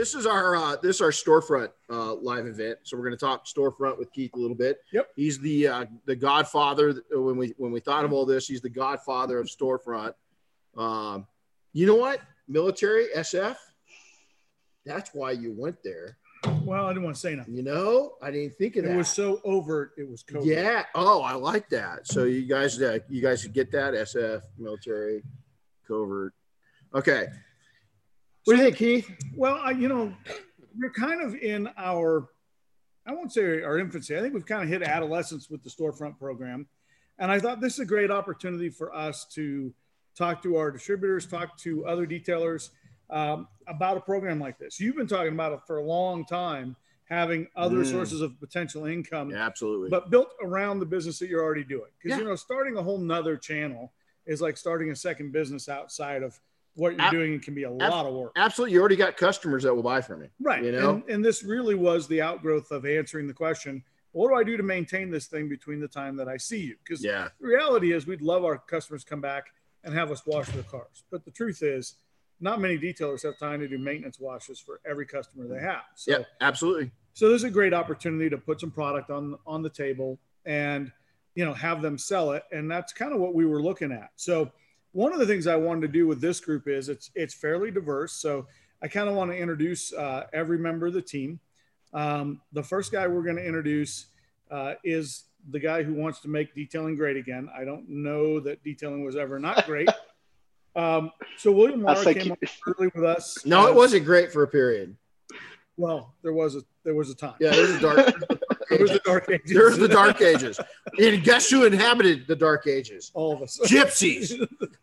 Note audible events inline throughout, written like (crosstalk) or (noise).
This is our uh, this is our storefront uh, live event. So we're going to talk storefront with Keith a little bit. Yep. He's the uh, the Godfather. When we when we thought of all this, he's the Godfather of storefront. Um, you know what? Military SF. That's why you went there. Well, I didn't want to say nothing. You know, I didn't think of It that. was so overt. It was COVID. Yeah. Oh, I like that. So you guys, uh, you guys get that SF military covert. Okay. What do you think, Keith? Well, I, you know, we're kind of in our, I won't say our infancy. I think we've kind of hit adolescence with the storefront program. And I thought this is a great opportunity for us to talk to our distributors, talk to other detailers um, about a program like this. You've been talking about it for a long time, having other Mm. sources of potential income, Yeah, absolutely. but built around the business that you're already doing. Because, Yeah. you know, starting a whole nother channel is like starting a second business outside of what you're Ab- doing can be a lot of work. absolutely. You already got customers that will buy from you. Right. You know? and, and this really was the outgrowth of answering the question, what do I do to maintain this thing between the time that I see you? Because Yeah. the reality is we'd love our customers to come back and have us wash their cars. But the truth is, not many detailers have time to do maintenance washes for every customer they have. So, Yeah, absolutely. so there's a great opportunity to put some product on on the table and you know have them sell it, and that's kind of what we were looking at. So one of the things I wanted to do with this group is it's it's fairly diverse. So I kind of want to introduce uh, every member of the team. Um, the first guy we're going to introduce uh, is the guy who wants to make detailing great again. I don't know that detailing was ever not great. (laughs) Um, so William I Lara say came keep- on early with us. No, it wasn't great for a period. Well, there was a there was a time. Yeah, it was a dark. (laughs) It was the dark ages. There's the dark ages. And guess who inhabited the dark ages? All of us. Gypsies.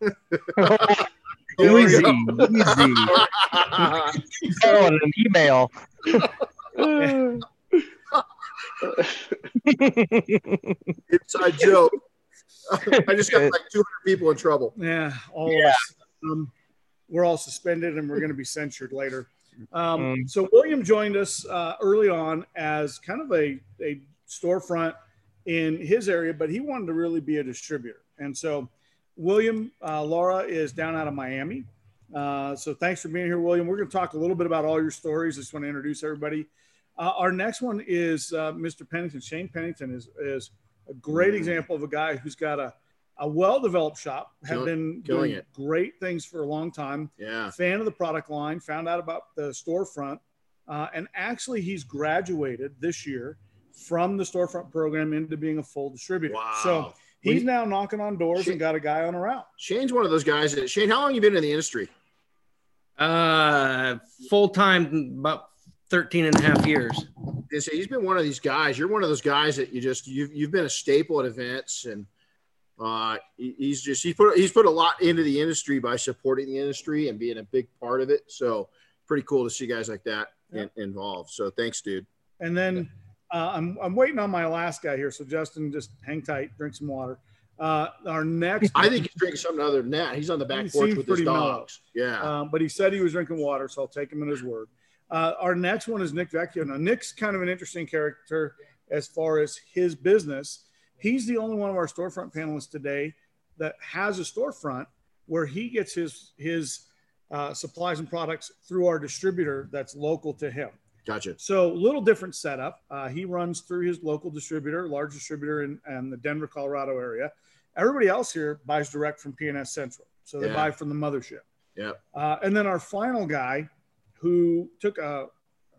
(laughs) Easy, easy. (laughs) Oh, an email. (laughs) Inside joke. I just got like 200 people in trouble. Yeah, all Yeah. of us. Um, we're all suspended and we're going to be censured later. Um, Mm. So William joined us uh, early on as kind of a, a storefront in his area, but he wanted to really be a distributor. And so William uh, Lara is down out of Miami. Uh, so thanks for being here, William. We're going to talk a little bit about all your stories. I just want to introduce everybody. Uh, our next one is uh, Mr. Pennington. Shane Pennington is, is a great Mm. example of a guy who's got a, a well-developed shop, have been killing doing it. great things for a long time. Yeah. Fan of the product line, found out about the storefront, uh, and actually he's graduated this year from the storefront program into being a full distributor. Wow. So he's We- now knocking on doors Shane- and got a guy on a route. Shane's one of those guys that Shane, how long you been in the industry? Uh, full time, about 13 and a half years. They say he's been one of these guys. You're one of those guys that you just you've you've been a staple at events and uh he's just he put he's put a lot into the industry by supporting the industry and being a big part of it. So pretty cool to see guys like that in, involved. So thanks, dude. And then uh, I'm, I'm waiting on my last guy here. So Justin, just hang tight, drink some water. Uh, our next, I think he's drinking something other than that. He's on the back He porch with his pretty mellow. dogs. Yeah. Um, but he said he was drinking water, so I'll take him at his word. Uh, our next one is Nick Vecchio. Now, Nick's kind of an interesting character as far as his business. He's the only one of our storefront panelists today that has a storefront where he gets his his uh, supplies and products through our distributor that's local to him. Gotcha. So, a little different setup. Uh, he runs through his local distributor, large distributor in, in the Denver, Colorado area. Everybody else here buys direct from PNS Central, so they Yeah. buy from the mothership. Yeah. Uh, and then our final guy who took a,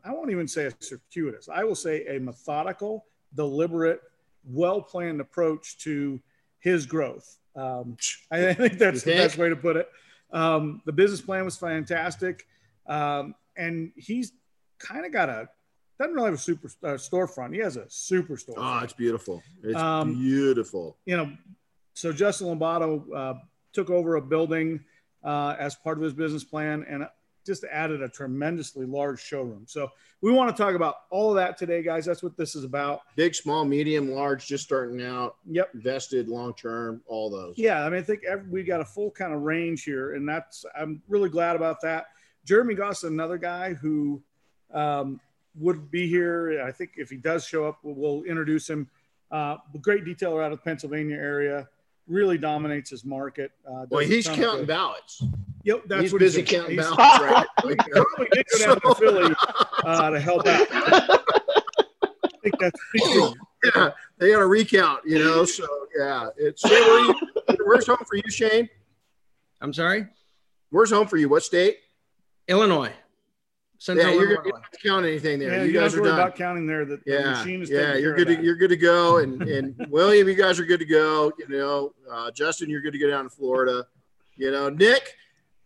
I won't even say a circuitous, I will say a methodical, deliberate, well planned approach to his growth. Um, I think that's the best way to put it. Um, the business plan was fantastic. Um, and he's kind of got a, doesn't really have a super uh, storefront. He has a super store. Oh, it's beautiful. It's Um, beautiful. you know, so Justin Labato uh, took over a building uh, as part of his business plan and just added a tremendously large showroom. So we want to talk about all of that today, guys. That's what this is about. Big, small, medium, large, just starting out, Yep. vested, long term, all those. Yeah, I mean, I think every, we got a full kind of range here, and that's I'm really glad about that. Jeremy Goss, another guy who um, would be here. I think if he does show up, we'll, we'll introduce him. Uh, great detailer out of the Pennsylvania area, really dominates his market. Uh, Well, he's counting good- ballots. Yep, that's he's what busy he's doing. counting He's- ballots right now. (laughs) Probably did go down to Philly uh, to help out. I think that's (laughs) pretty yeah, they got a recount, you know. So yeah, it's Shane, where you, where's home for you, Shane? I'm sorry, Where's home for you? What state? Illinois. Central yeah, you're Illinois. gonna you don't have to count anything there. Yeah, you you guys guys are worry done. about counting there. That the yeah, machine is yeah, you're good. To, you're good to go. (laughs) And and William, you guys are good to go. You know, uh, Justin, you're good to go down to Florida. You know, Nick,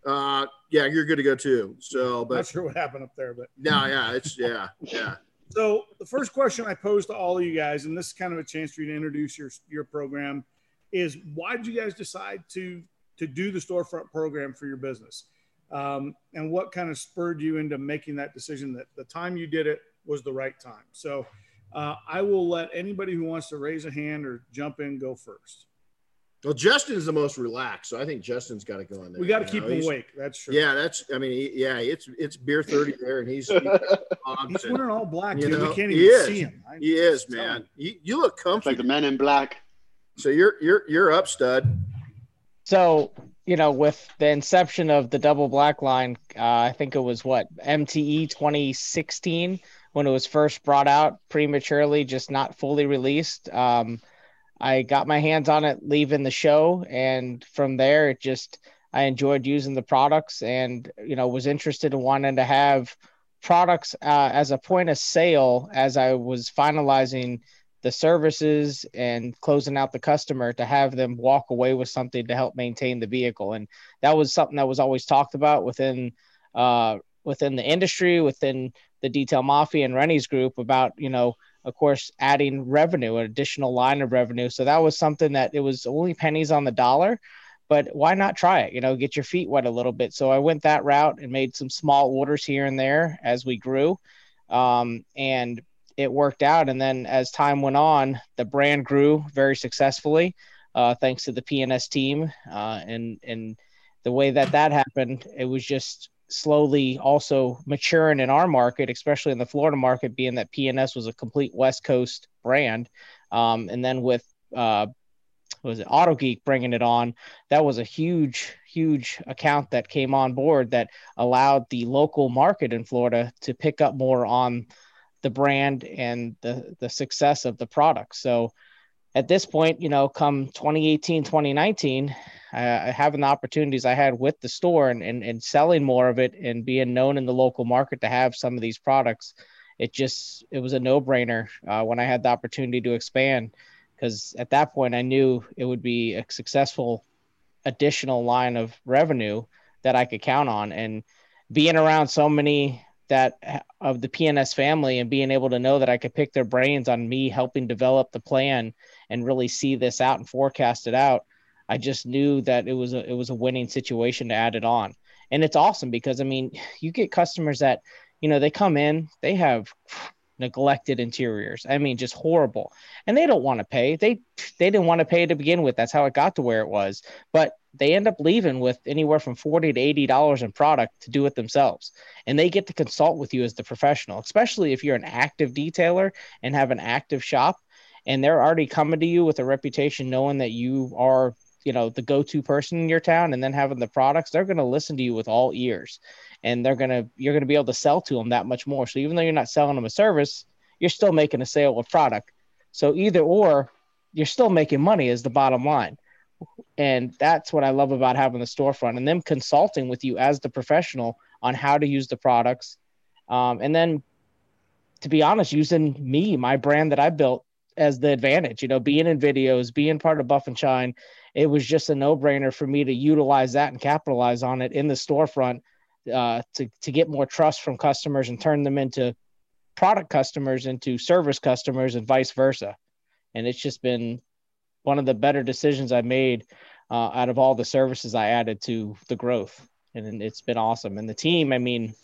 uh, yeah, you're good to go too. So, Not sure what happened up there, but no, yeah, it's yeah, yeah. (laughs) So the first question I posed to all of you guys, and this is kind of a chance for you to introduce your your program, is why did you guys decide to to do the storefront program for your business, um, and what kind of spurred you into making that decision that the time you did it was the right time? So uh, I will let anybody who wants to raise a hand or jump in go first. Well, Justin's the most relaxed, so I think Justin's got to go in there. We got to keep know, them he's- awake. That's true. Yeah, that's. I mean, he, yeah, it's it's beer thirty there, and he's. He's (laughs) he's wearing all black. You Dude. know, we can't he even is. see him. I- he is, man. You, you look It's comfy. like the men in black. so you're you're you're up, stud. So, you know, with the inception of the double black line, uh, I think it was what MTE 2016 when it was first brought out prematurely, just not fully released. Um, I got my hands on it leaving the show, and from there, it just I enjoyed using the products, and you know, was interested in wanting to have products uh, as a point of sale as I was finalizing the services and closing out the customer to have them walk away with something to help maintain the vehicle. And that was something that was always talked about within uh, within the industry within the detail mafia and Renny's group about you know of course adding revenue an additional line of revenue. So that was something that it was only pennies on the dollar but why not try it? You know get your feet wet a little bit. So i went that route and made some small orders here and there as we grew. Um, and it worked out. And then as time went on, the brand grew very successfully, uh, thanks to the PNS team. Uh, and and the way that that happened, it was just slowly also maturing in our market, especially in the Florida market, being that PNS was a complete West Coast brand. Um, and then with uh, was it Auto Geek bringing it on? That was a huge, huge account that came on board that allowed the local market in Florida to pick up more on the brand and the the success of the product. So at this point, you know, come 2018, 2019, uh, having the opportunities I had with the store and, and, and selling more of it and being known in the local market to have some of these products, it just, it was a no brainer uh, when I had the opportunity to expand. Because at that point, I knew it would be a successful additional line of revenue that I could count on. And being around so many that of the PNS family and being able to know that I could pick their brains on me helping develop the plan and really see this out and forecast it out. I just knew that it was a it was a winning situation to add it on. And it's awesome because I mean, (sighs) you get customers that, you know, they come in, they have neglected interiors. I mean, just horrible. And they don't want to pay. They they didn't want to pay to begin with. That's how it got to where it was. But they end up leaving with anywhere from 40 to 80 dollars in product to do it themselves. And they get to consult with you as the professional especially if you're an active detailer and have an active shop and they're already coming to you with a reputation knowing that you are you know the go-to person in your town and then having the products they're going to listen to you with all ears and they're going to you're going to be able to sell to them that much more. So even though you're not selling them a service you're still making a sale of product. So either or you're still making money is the bottom line and that's what I love about having the storefront and them consulting with you as the professional on how to use the products. Um, and then to be honest, using me, my brand that I built as the advantage, you know, being in videos, being part of Buff and Shine, it was just a no brainer for me to utilize that and capitalize on it in the storefront uh, to, to get more trust from customers and turn them into product customers into service customers and vice versa. And it's just been one of the better decisions I made uh, out of all the services I added to the growth, and it's been awesome. And the team, I mean,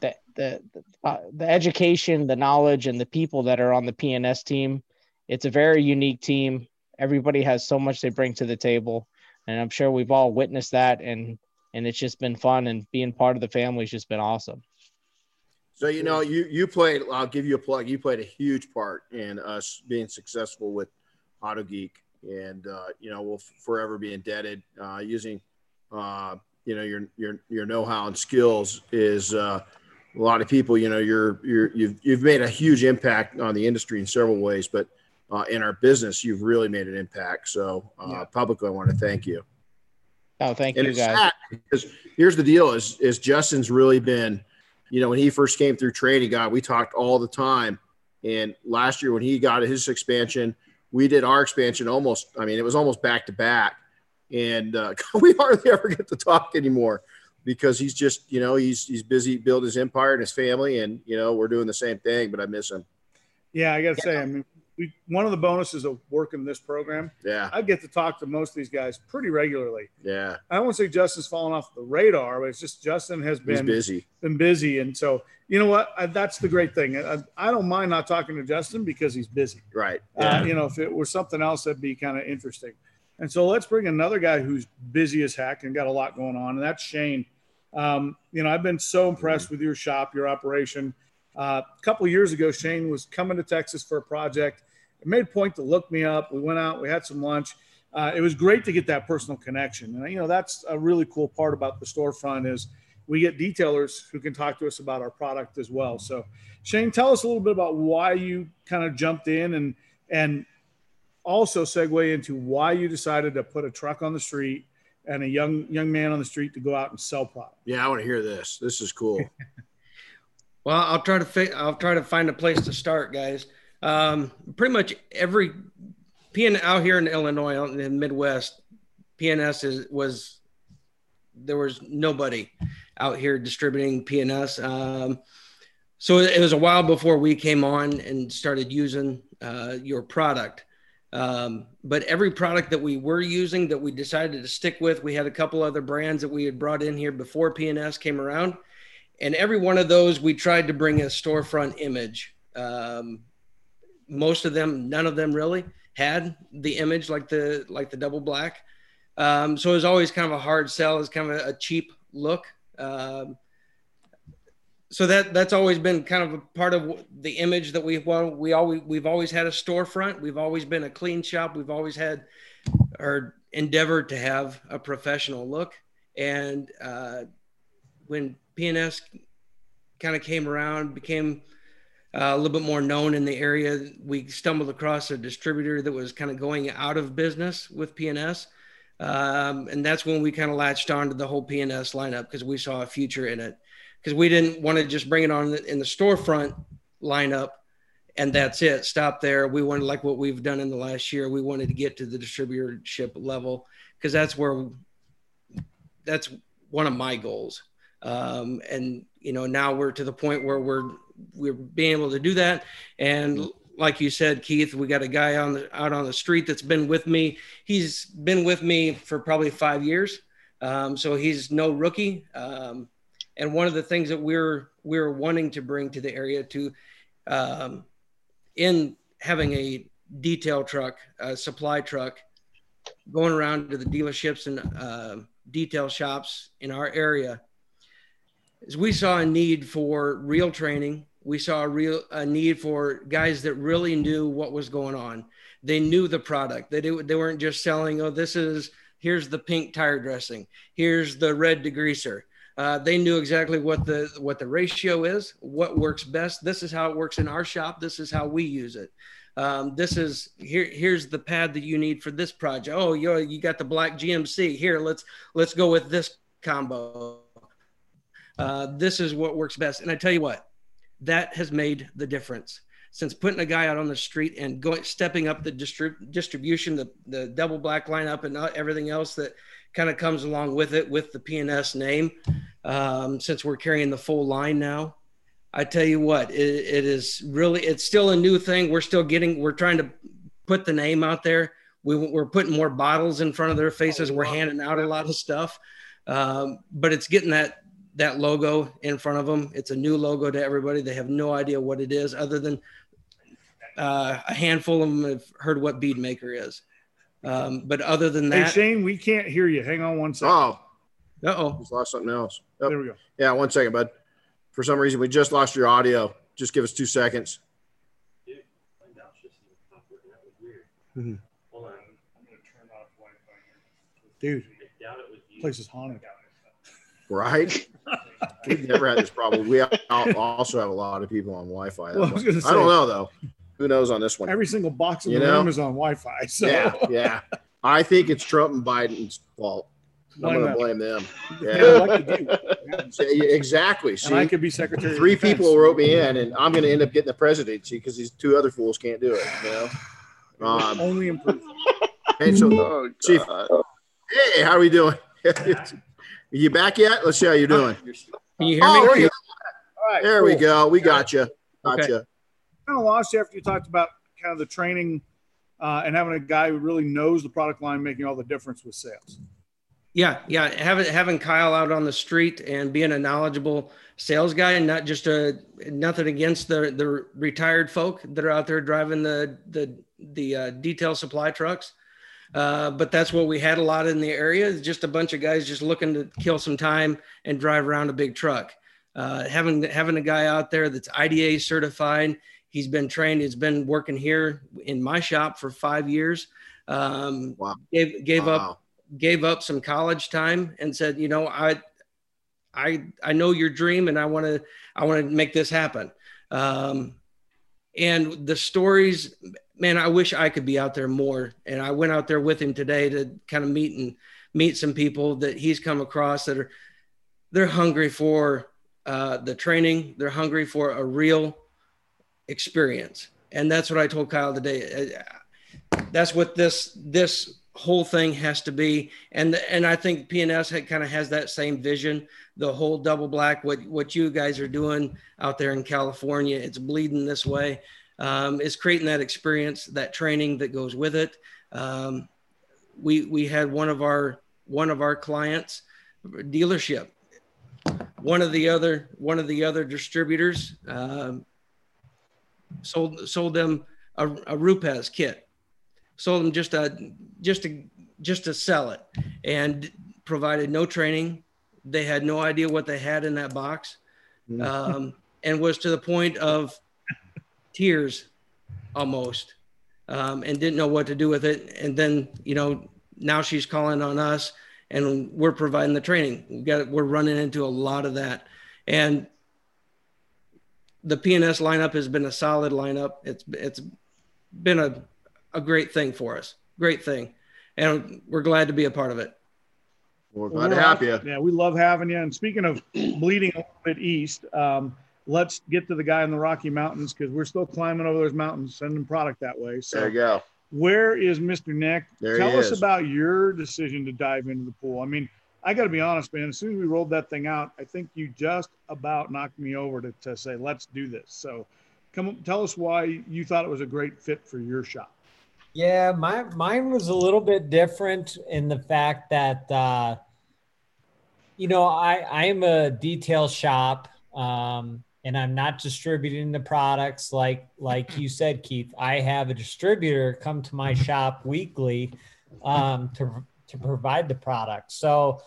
the the uh, the education, the knowledge, and the people that are on the PNS team, it's a very unique team. Everybody has so much they bring to the table, and I'm sure we've all witnessed that, and and it's just been fun, and being part of the family has just been awesome. So you know, you you played. I'll give you a plug. You played a huge part in us being successful with Auto Geek, and uh, you know we'll forever be indebted. Uh, using uh, you know your your your know-how and skills is uh, a lot of people. You know, you're you're you've you've made a huge impact on the industry in several ways, but uh, in our business, you've really made an impact. So uh, Yeah. publicly, I want to thank you. Oh, thank and you guys. because here's the deal: is is Justin's really been, you know, when he first came through training, God, we talked all the time. And last year when he got his expansion, we did our expansion almost. I mean, it was almost back to back, and uh, (laughs) we hardly ever get to talk anymore because he's just, you know, he's he's busy building his empire and his family, and you know, we're doing the same thing. But I miss him. Yeah, I got to say, I mean, we, one of the bonuses of working this program, Yeah, I get to talk to most of these guys pretty regularly. yeah, I won't say Justin's fallen off the radar, but it's just Justin has he's been busy. been busy, and so you know what? I, that's the great thing. I, I don't mind not talking to Justin because he's busy. Right. Uh, you know, if it was something else, that'd be kind of interesting. And so let's bring another guy who's busy as heck and got a lot going on, and that's Shane. Um, you know, I've been so impressed with your shop, your operation. Uh, a couple of years ago, Shane was coming to Texas for a project. It made point to look me up. We went out, we had some lunch. Uh, it was great to get that personal connection, and you know that's a really cool part about the storefront is we get detailers who can talk to us about our product as well. So, Shane, tell us a little bit about why you kind of jumped in and and also segue into why you decided to put a truck on the street and a young young man on the street to go out and sell product. Yeah, I want to hear this. This is cool. (laughs) Well, I'll try to fi- I'll try to find a place to start, guys. Um, pretty much every PN out here in Illinois, out in the Midwest, PNS is was there was nobody out here distributing PNS. Um, so it was a while before we came on and started using uh, your product. Um, but every product that we were using that we decided to stick with, we had a couple other brands that we had brought in here before PNS came around and every one of those we tried to bring a storefront image um, most of them none of them really had the image like the like the double black. Um, so it was always kind of a hard sell. It's kind of a, a cheap look. Um, so that that's always been kind of a part of the image that we well we always we've always had a storefront. We've always been a clean shop. We've always had our endeavor to have a professional look. And uh, when PNS kind of came around, became uh, a little bit more known in the area. We stumbled across a distributor that was kind of going out of business with PNS. Um, and that's when we kind of latched on to the whole PNS lineup because we saw a future in it. Because we didn't want to just bring it on in the storefront lineup and that's it, stop there. We wanted, like what we've done in the last year, we wanted to get to the distributorship level because that's where that's one of my goals um, and you know now we're to the point where we're we're being able to do that. And like you said keith we got a guy on the out on the street that's been with me. He's been with me for probably five years. Um, so he's no rookie. Um, and one of the things that we're we're wanting to bring to the area to um, in having a detail truck a supply truck going around to the dealerships and uh, detail shops in our area is we saw a need for real training. We saw a real a need for guys that really knew what was going on. They knew the product. They did, they weren't just selling. Oh, this is here's the pink tire dressing. Here's the red degreaser. Uh, they knew exactly what the what the ratio is, what works best. This is how it works in our shop. This is how we use it. Um, this is here. Here's the pad that you need for this project. Oh, you you got the black GMC. Here, let's let's go with this combo uh, this is what works best. And I tell you what, that has made the difference since putting a guy out on the street and going stepping up the distrib- distribution, the the double black lineup, and everything else that kind of comes along with it with the PNS name. Um, since we're carrying the full line now, I tell you what, it, it is really it's still a new thing. We're still getting we're trying to put the name out there. We, we're putting more bottles in front of their faces. We're handing out a lot of stuff, um, but it's getting that that logo in front of them. It's a new logo to everybody. They have no idea what it is, other than uh, a handful of them have heard what bead maker is. Um, but other than Hey that, Shane, we can't hear you. Hang on one second. Oh, uh oh, just lost something else. Oh, There we go. yeah, one second, bud. For some reason, we just lost your audio. Just give us two seconds. Dude, my doubt's just in the. That was weird. Hold on. I'm gonna turn off whi-fire hand. Dude, place is haunted. Right. (laughs) We've never had this problem. We also have a lot of people on Wi-Fi. Well, I was gonna I don't know though. Who knows on this one? Every single box in You the know? room is on Wi-Fi. (laughs) So Yeah, yeah. I think it's Trump and Biden's fault. I'm going to blame them. (laughs) Yeah, Yeah, like you do. See, exactly. And I could be secretary. three Defense. people wrote me in, and I'm going to end up getting the presidency because these two other fools can't do it. You know. (sighs) Um, only improve. and so, Oh, Chief- hey, how are we doing? Are you back yet? Let's see how you're doing. Can you hear Oh, me? there, you- All right, there we go. We got you. Got Okay. kind of lost you after you talked about kind of the training uh, and having a guy who really knows the product line making all the difference with sales. Yeah, yeah. Having having Kyle out on the street and being a knowledgeable sales guy, and not just a nothing against the the retired folk that are out there driving the the the uh, detail supply trucks. Uh, but that's what we had a lot in the area. is Just a bunch of guys just looking to kill some time and drive around a big truck. Uh, having having a guy out there that's IDA certified, he's been trained. He's been working here in my shop for five years. Um, Wow. Gave gave up gave up some college time and said, you know, I, I, I know your dream and I want to, I want to make this happen. Um, and the stories, man, I wish I could be out there more. And I went out there with him today to kind of meet and meet some people that he's come across that are, they're hungry for uh, the training. They're hungry for a real experience. And that's what I told Kyle today. That's what this, this whole thing has to be. And, and I think PNS kind of has that same vision, the whole double black, what, what you guys are doing out there in California, it's bleeding this way. Um, is creating that experience, that training that goes with it. Um, we, we had one of our, one of our clients dealership, one of the other, one of the other distributors, um, sold, sold them a, a Rupes kit. Sold them just a just to just to sell it and provided no training. They had no idea what they had in that box um, and was to the point of tears almost um, and didn't know what to do with it and then you know now she's calling on us and we're providing the training we got we're running into a lot of that and the PNS lineup has been a solid lineup it's it's been a a great thing for us. Great thing. And we're glad to be a part of it. We're glad to have you. Yeah, we love having you. And speaking of (clears throat) bleeding a little bit east, um, let's get to the guy in the Rocky Mountains because we're still climbing over those mountains, sending product that way. There So, you go. where is Mr. Nick? There Tell he us is. about your decision to dive into the pool. I mean, I got to be honest, man. As soon as we rolled that thing out, I think you just about knocked me over to, to say, let's do this. So, come on, tell us why you thought it was a great fit for your shop. Yeah, my mine was a little bit different in the fact that uh, you know I I am a detail shop um, and I'm not distributing the products like like you said, Keith. I have a distributor come to my shop weekly um, to to provide the product. So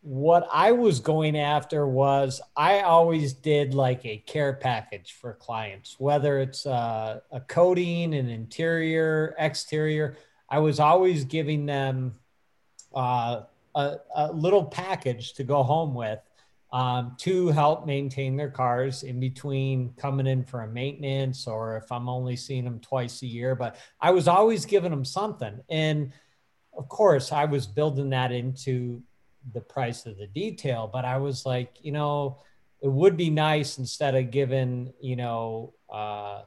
what I was going after was I always did like a care package for clients, whether it's uh, a coating, an interior, exterior. I was always giving them uh, a, a little package to go home with um, to help maintain their cars in between coming in for a maintenance or if I'm only seeing them twice a year. But I was always giving them something. And of course, I was building that into the price of the detail, but I was like, you know, it would be nice instead of giving, you know, uh,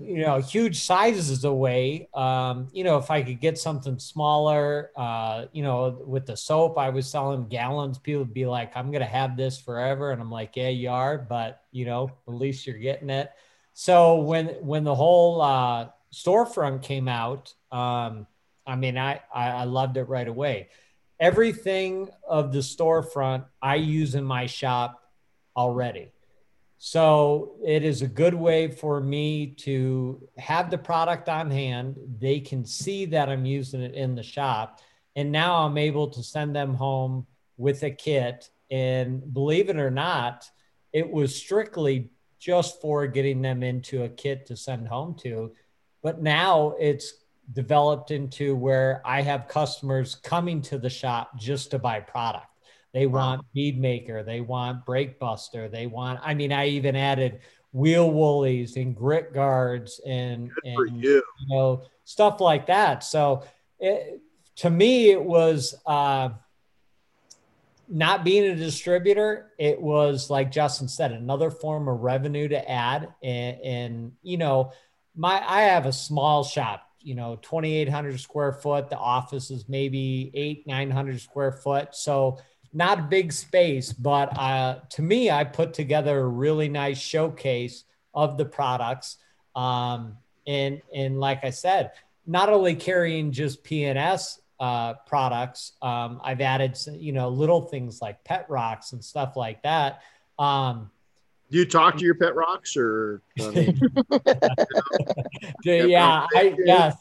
you know, huge sizes away. Um, you know, if I could get something smaller, uh, you know, with the soap, I was selling gallons. People would be like, I'm to have this forever. And I'm like, yeah, you are, but you know, at least you're getting it. So when, when the whole, uh, storefront came out, um, I mean, I, I, I loved it right away. Everything of the storefront I use in my shop already. So it is a good way for me to have the product on hand. They can see that I'm using it in the shop. And now I'm able to send them home with a kit. And believe it or not, it was strictly just for getting them into a kit to send home to. But now it's developed into where I have customers coming to the shop just to buy product. They want bead maker. They want brake buster. They want. I mean, I even added wheel woolies and grit guards and, and you. you. know stuff like that. So it, to me, it was uh, not being a distributor. It was like Justin said, another form of revenue to add. And, and you know, my I have a small shop. You know, 2,800 square foot. The office is maybe eight, 900 square foot. So not a big space, but uh, to me, I put together a really nice showcase of the products. Um, and and like I said, not only carrying just PNS uh, products, um, I've added you know little things like pet rocks and stuff like that. Um, do you talk to your pet rocks or? I mean, (laughs) (laughs) yeah, I yes.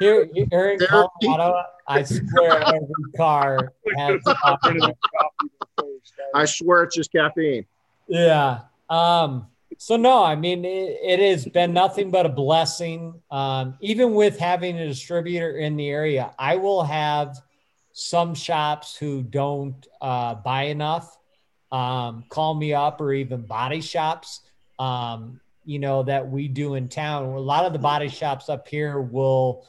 Here, here in Colorado, I swear every car (laughs) has. (laughs) I swear it's just caffeine. Yeah. Um, so no, I mean it, it, has been nothing but a blessing. Um, even with having a distributor in the area, I will have some shops who don't uh, buy enough um, call me up, or even body shops. Um, you know that we do in town. A lot of the body shops up here will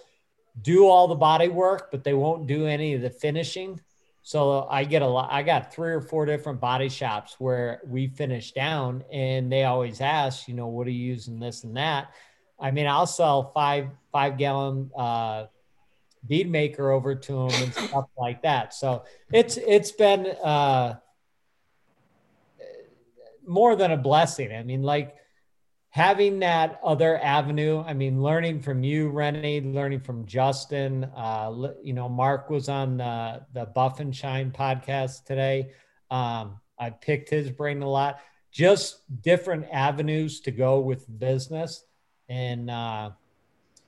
do all the body work, but they won't do any of the finishing. So I get a lot. I got three or four different body shops where we finish down, and they always ask, you know, what are you using this and that. I mean, I'll sell five five gallon uh, bead maker over to them and stuff like that. So it's it's been uh, more than a blessing. I mean, like having that other avenue i mean learning from you Renny learning from justin uh, you know mark was on the, the buff and shine podcast today. Um, i picked his brain a lot. Just different avenues to go with business. And uh,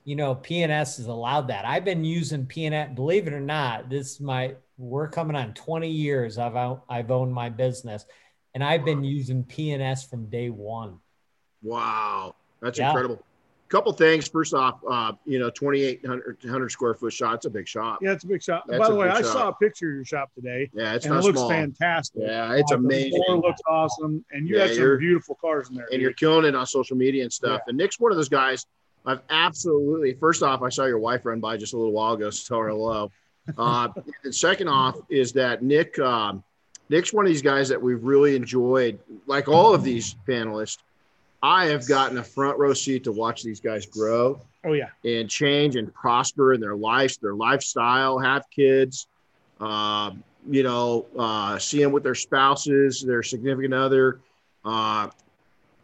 you know pns has allowed that. I've been using pns believe it or not this is my we're coming on 20 years i've, I've owned my business. And i've been using pns from day one Wow, that's yeah. incredible. Couple things. First off, uh, you know, 2,800 square foot shot. It's a big shop. Yeah, it's a big shop. That's By the way, I shop. saw a picture of your shop today. Yeah, it's and it looks small. fantastic. Yeah, it's uh, amazing. The looks awesome, and you yeah, have some beautiful cars in there. And dude. you're killing it on social media and stuff. Yeah. And Nick's one of those guys. I've absolutely. First off, I saw your wife run by just a little while ago, so tell her hello. Uh, (laughs) and second off is that Nick. Um, Nick's one of these guys that we've really enjoyed, like all of these panelists I have gotten a front row seat to watch these guys grow. Oh yeah, and change and prosper in their lives, their lifestyle, have kids. Uh, you know, uh, see them with their spouses, their significant other, uh,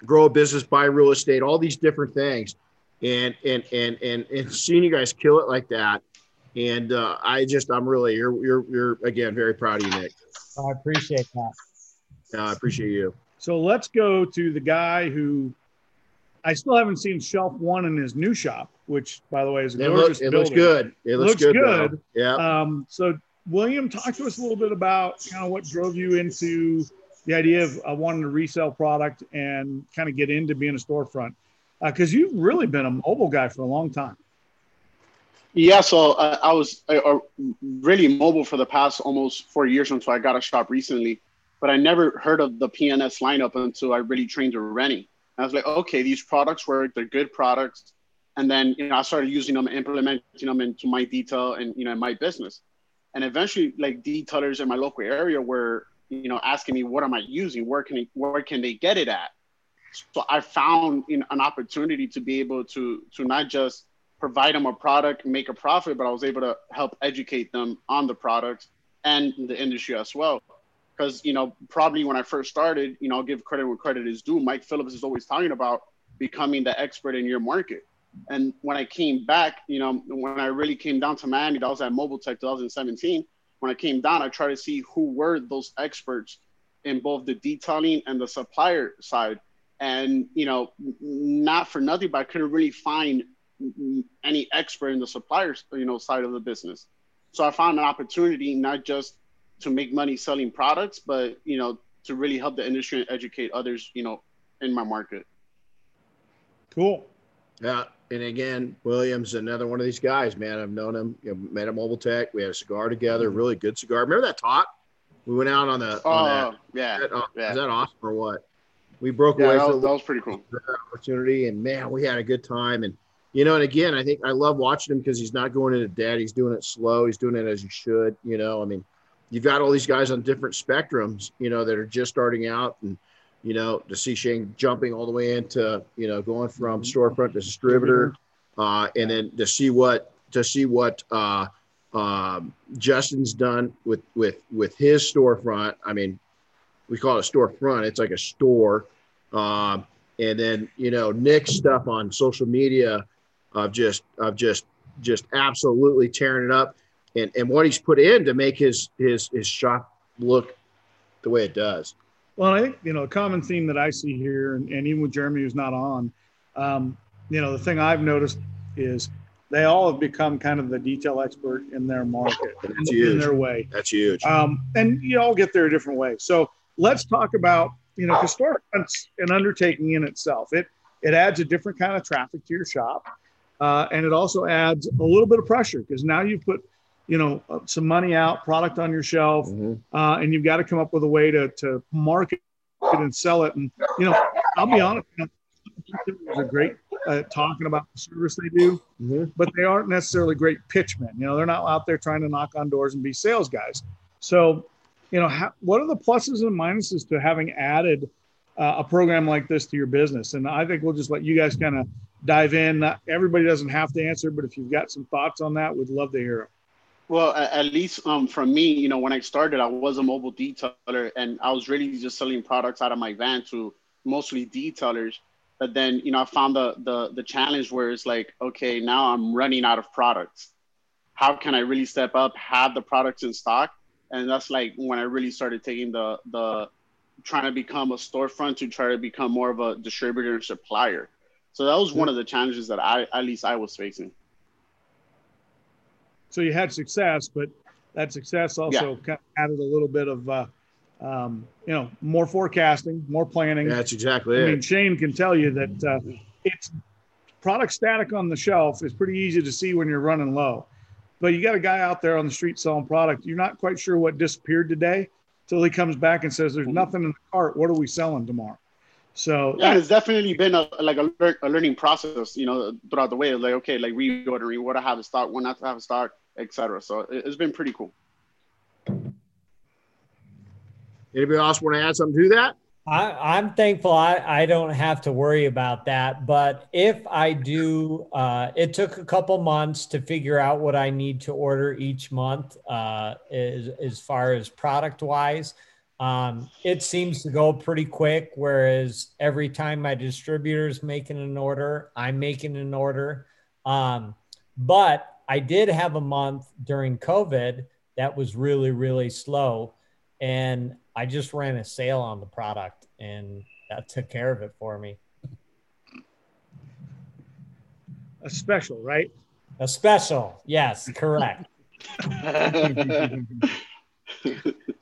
grow a business, buy real estate, all these different things, and and and and and seeing you guys kill it like that. And uh, I just, I'm really, you're, you're, you're again very proud of you, Nick. I appreciate that. I appreciate you. So let's go to the guy who I still haven't seen Shelf One in his new shop, which, by the way, is a gorgeous. Look, it building. looks good. It looks, looks good. good. Yeah. Um, so, William, talk to us a little bit about kind of what drove you into the idea of uh, wanting to resell product and kind of get into being a storefront, because uh, you've really been a mobile guy for a long time. Yeah, so uh, I was uh, really mobile for the past almost four years until I got a shop recently but I never heard of the PNS lineup until I really trained with Renny. I was like, okay, these products work, they're good products. And then, you know, I started using them, implementing them into my detail and, you know, my business. And eventually like detailers in my local area were, you know, asking me, what am I using? Where can, where can they get it at? So I found you know, an opportunity to be able to, to not just provide them a product, make a profit, but I was able to help educate them on the products and the industry as well because you know probably when I first started, you know, I'll give credit where credit is due. Mike Phillips is always talking about becoming the expert in your market. And when I came back, you know, when I really came down to Miami, that was at Mobile Tech 2017. When I came down, I tried to see who were those experts in both the detailing and the supplier side. And you know, not for nothing, but I couldn't really find any expert in the suppliers, you know, side of the business. So I found an opportunity not just to make money selling products, but you know, to really help the industry and educate others, you know, in my market. Cool. Yeah. And again, Williams, another one of these guys, man. I've known him, you know, met at Mobile Tech. We had a cigar together, mm-hmm. really good cigar. Remember that talk? We went out on the. Oh, on yeah. that. Yeah. Is that awesome or what? We broke Yeah, away that for a was, that was pretty cool. opportunity, and man, we had a good time. And you know, and again, I think I love watching him because he's not going into debt. He's doing it slow. He's doing it as he should. You know, I mean, you've got all these guys on different spectrums. You know, that are just starting out, and you know, to see Shane jumping all the way into you know going from storefront to distributor, uh, and then to see what to see what uh, um, Justin's done with with with his storefront. I mean, we call it a storefront. It's like a store. Um, and then you know Nick's stuff on social media of just of just just absolutely tearing it up, and and what he's put in to make his his his shop look the way it does. Well, I think you know a common theme that I see here, and, and even with Jeremy who's not on, um, you know, the thing I've noticed is they all have become kind of the detail expert in their market, in, That's in huge. their way. That's huge. Um, and you all get there a different way. So let's talk about you know because storefront's an undertaking in itself. It it adds a different kind of traffic to your shop, uh, and it also adds a little bit of pressure because now you've put you know uh, some money out, product on your shelf, Mhm. uh, and you've got to come up with a way to to market it and sell it. And you know, I'll be honest, you know, are great at talking about the service they do, Mhm. but they aren't necessarily great pitchmen. You know, they're not out there trying to knock on doors and be sales guys. So, you know, how, what are the pluses and minuses to having added uh, a program like this to your business? And I think we'll just let you guys kind of dive in. Not everybody doesn't have to answer, but if you've got some thoughts on that, we'd love to hear them. Well, at least um, from me, you know, when I started, I was a mobile detailer and I was really just selling products out of my van to mostly detailers. But then, you know, I found the, the, the challenge where it's like, okay, now I'm running out of products. How can I really step up, have the products in stock? And that's like when I really started taking the, the trying to become a storefront to try to become more of a distributor and supplier. So that was one of the challenges that I, at least I was facing. So you had success, but that success also kind of added a little bit of, uh, um, you know, more forecasting, more planning. That's exactly I it. mean, Shane can tell you that uh, it's product static on the shelf is pretty easy to see when you're running low. But you got a guy out there on the street selling product. You're not quite sure what disappeared today till he comes back and says, "There's nothing in the cart. What are we selling tomorrow?" So yeah, it's definitely been a like a, lear- a learning process, you know, throughout the way. Like, okay, like reordering, what I have in stock, what not to have in stock, etc. So it, it's been pretty cool. Anybody else want to add something to that? I, I'm thankful I, I don't have to worry about that. But if I do, uh, it took a couple months to figure out what I need to order each month uh, as, as far as product wise. Um, it seems to go pretty quick, whereas every time my distributor is making an order, I'm making an order. Um, but I did have a month during COVID that was really, really slow. And I just ran a sale on the product and that took care of it for me. a special, right? A special. Yes, correct. (laughs)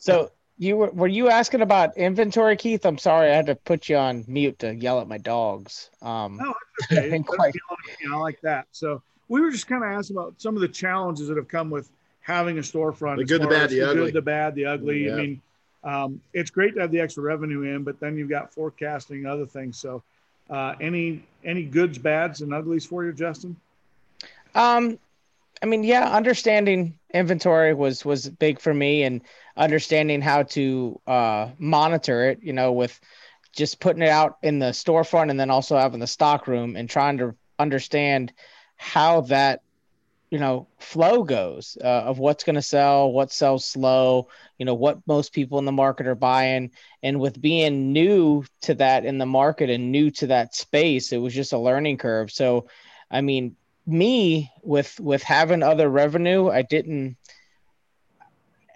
So you were were you asking about inventory, Keith? I'm sorry, I had to put you on mute to yell at my dogs. Um, No, (laughs) Okay, quite- beyond me. I like that. So we were just kind of asking about some of the challenges that have come with having a storefront. The good, the bad, as the ugly. good, the bad, the ugly. Yeah. I mean, um, it's great to have the extra revenue in, but then you've got forecasting other things. So, uh, any any goods, bads, and uglies for you, Justin? Um, I mean, yeah, understanding inventory was was big for me, and understanding how to uh, monitor it. You know, with just putting it out in the storefront, and then also having the stock room, and trying to understand how that you know flow goes uh, of what's going to sell, what sells slow. You know, what most people in the market are buying, and with being new to that in the market and new to that space, it was just a learning curve. So, I mean, me with with having other revenue i didn't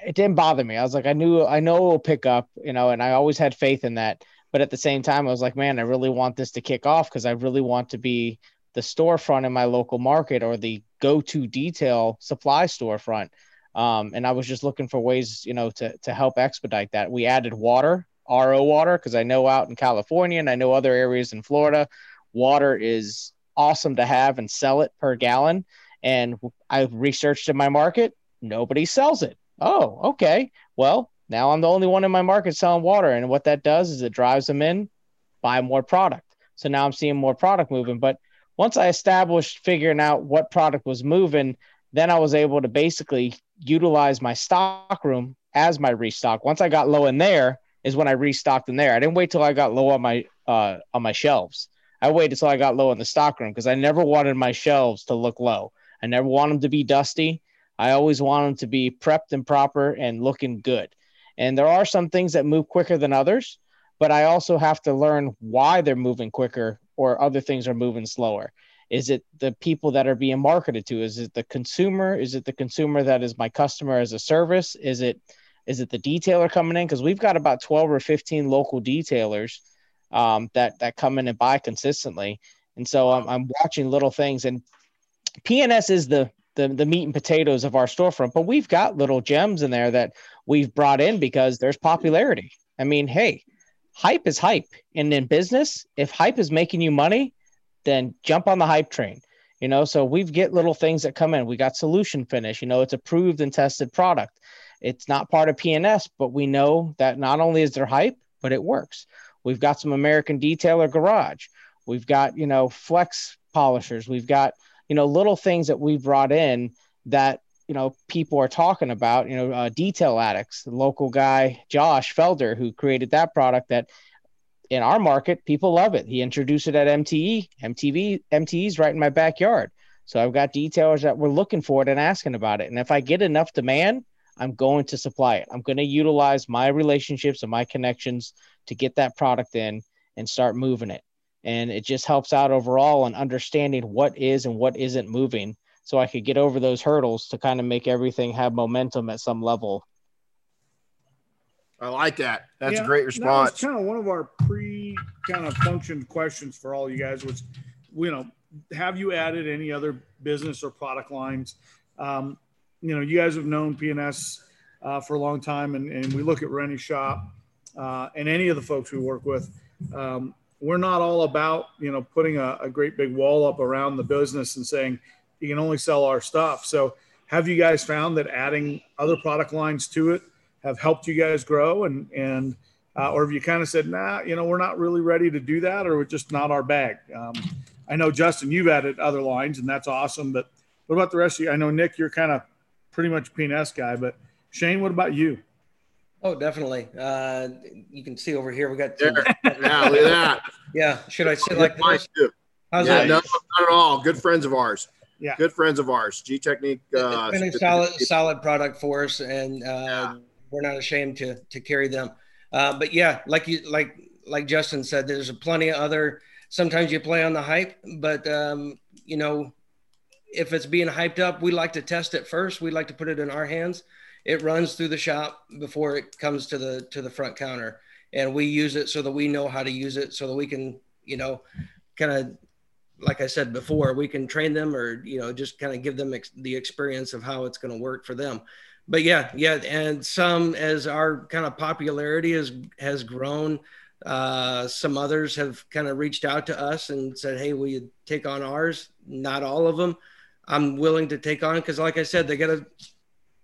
it didn't bother me i was like i knew i know it will pick up you know and i always had faith in that but at the same time i was like man i really want this to kick off because i really want to be the storefront in my local market or the go-to detail supply storefront um, and i was just looking for ways you know to to help expedite that we added water ro water because i know out in california and i know other areas in florida water is awesome to have and sell it per gallon. And I researched in my market, nobody sells it. Oh, okay. Well, Now I'm the only one in my market selling water. And what that does is it drives them in, buy more product. So now I'm seeing more product moving. But once I established figuring out what product was moving, then I was able to basically utilize my stock room as my restock. Once I got low in there, is when I restocked in there. I didn't wait till I got low on my uh, on my shelves. I waited till I got low in the stock room because I never wanted my shelves to look low. I never want them to be dusty. I always want them to be prepped and proper and looking good. And there are some things that move quicker than others, but I also have to learn why they're moving quicker or other things are moving slower. Is it the people that are being marketed to? Is it the consumer? Is it the consumer that is my customer as a service? Is it is it the detailer coming in? Because we've got about 12 or 15 local detailers um, that that come in and buy consistently. And so I'm, I'm watching little things. And PNS is the, the the meat and potatoes of our storefront, but we've got little gems in there that we've brought in because there's popularity. I mean, hey, hype is hype, and in business, if hype is making you money, then jump on the hype train. You know, so we've get little things that come in. We got solution finish. You know, it's approved and tested product. It's not part of PNS, but we know that not only is there hype, but it works. We've got some American Detailer Garage. We've got, you know, flex polishers. We've got, you know, little things that we've brought in that, you know, people are talking about, you know, uh, Detail Addicts, local guy, Josh Felder, who created that product that in our market, people love it. He introduced it at MTE. MTV, MTE's right in my backyard. So I've got detailers that were looking for it and asking about it. And if I get enough demand, I'm going to supply it. I'm going to utilize my relationships and my connections to get that product in and start moving it. And it just helps out overall on understanding what is and what isn't moving so I could get over those hurdles to kind of make everything have momentum at some level. I like that. That's yeah, a great response. kind of one of our pre kind of function questions for all you guys was, you know, have you added any other business or product lines? Um, you know, you guys have known PNS uh, for a long time, and, and we look at Renny Shop uh, and any of the folks we work with. Um, we're not all about you know putting a, a, great big wall up around the business and saying you can only sell our stuff. So, have you guys found that adding other product lines to it have helped you guys grow, and and uh, or have you kind of said, nah, you know, we're not really ready to do that, or we're just not our bag? Um, I know Justin, you've added other lines, and that's awesome. But what about the rest of you? I know Nick, you're kind of pretty much PNS guy. But Shane, what about you? Oh, definitely. Uh, you can see over here we got. There. yeah, look at that. Yeah. Should I sit like this? How's yeah, that? No, not at all. Good friends of ours. Yeah. Good friends of ours. Gtechniq. Uh, it's been a solid, solid product for us, and uh, yeah. we're not ashamed to to carry them. Uh, but yeah, like you like like Justin said, there's a plenty of other. Sometimes you play on the hype, but um, you know if it's being hyped up, we like to test it first. We like to put it in our hands. It runs through the shop before it comes to the to the front counter, and we use it so that we know how to use it, so that we can, you know, kind of, like I said before, we can train them or you know just kind of give them ex- the experience of how it's going to work for them. But yeah, yeah, and some as our kind of popularity has has grown. Uh, some others have kind of reached out to us and said, "Hey, will you take on ours?" Not all of them, I'm willing to take on because, like I said, they got to,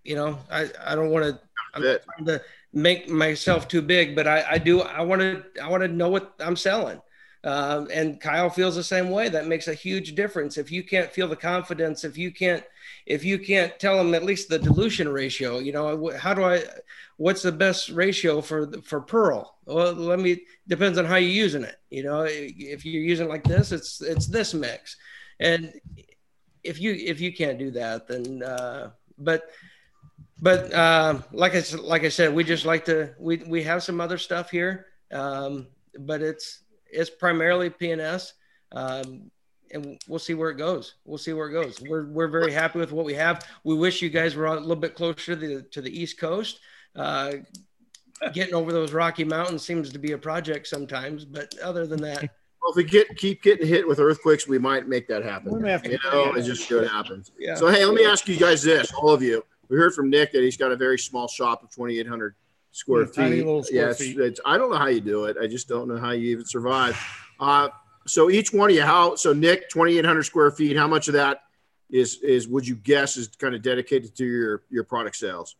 you know, I, I don't want to, I'm not trying to make myself too big, but I, I do, I want to, I want to know what I'm selling. Um, and Kyle feels the same way. That makes a huge difference. If you can't feel the confidence, if you can't, if you can't tell them at least the dilution ratio, you know, how do I, what's the best ratio for for pearl? Well, let me depends on how you're using it. You know, if you're using like this, it's it's this mix, and if you if you can't do that, then uh, but but uh, like I like I said, we just like to we we have some other stuff here, um, but it's it's primarily PNS, um, and we'll see where it goes. We'll see where it goes. We're we're very happy with what we have. We wish you guys were a little bit closer to the to the East Coast. Uh, getting over those Rocky Mountains seems to be a project sometimes, but other than that. Well, if we get keep getting hit with earthquakes, we might make that happen. We may have to, you know, it's just what happens. Yeah. So hey, let me ask you guys this, all of you. We heard from Nick that he's got a very small shop of 2,800 square yeah, feet. Square yeah, it's, it's, I don't know how you do it. I just don't know how you even survive. Uh, so each one of you, how? So Nick, 2,800 square feet. How much of that is is would you guess is kind of dedicated to your your product sales?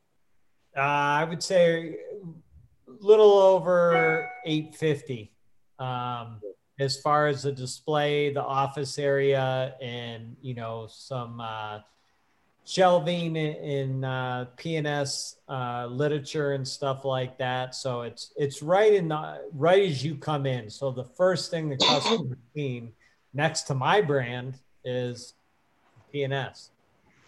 Uh, I would say little over 850. Um, as far as the display, the office area, and you know some uh, shelving in uh, PNS uh, literature and stuff like that. So it's it's right in the right as you come in. So the first thing the customer seen next to my brand is PNS.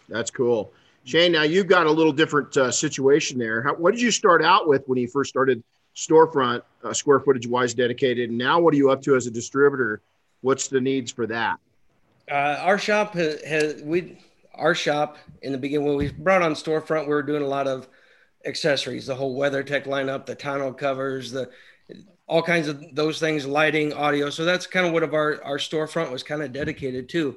That's cool. Shane, now you've got a little different uh, situation there. How, what did you start out with when you first started storefront, uh, square footage wise, dedicated? And now what are you up to as a distributor? What's the needs for that? Uh, our shop has, has, we our shop in the beginning when we brought on storefront, we were doing a lot of accessories, the whole WeatherTech lineup, the tonneau covers, the all kinds of those things, lighting, audio. So that's kind of what of our our storefront was kind of dedicated to.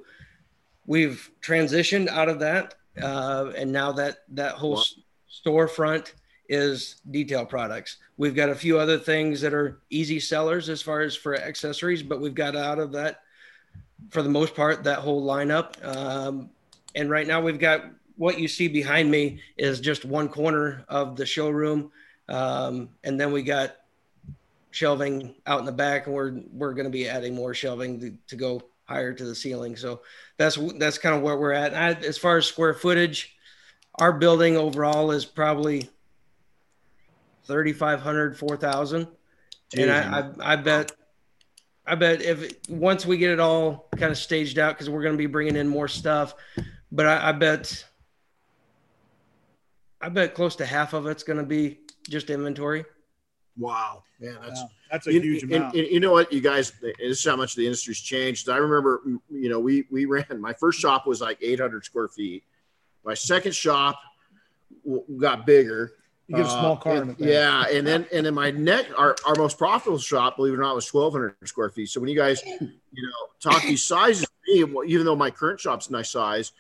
We've transitioned out of that uh, and now that that whole wow. storefront is detail products. We've got a few other things that are easy sellers as far as for accessories, but we've got out of that for the most part that whole lineup. Um, and right now we've got what you see behind me is just one corner of the showroom, um, and then we got shelving out in the back, and we're we're going to be adding more shelving to, to go higher to the ceiling. So that's that's kind of where we're at. I, as far as square footage, our building overall is probably 3,500, 4,000. And I, I, I bet, I bet if once we get it all kind of staged out, because we're going to be bringing in more stuff, but I, I bet, I bet close to half of it's going to be just inventory. Wow, man, that's wow. that's a you, huge amount. And, and, you know what, you guys, this is how much the industry's changed. I remember, you know, we we ran my first shop was like 800 square feet. My second shop got bigger. You get a small car. Uh, and, yeah, and then and then my neck, our, our most profitable shop, believe it or not, was 1,200 square feet. So when you guys, you know, talk these sizes, even though my current shop's nice size,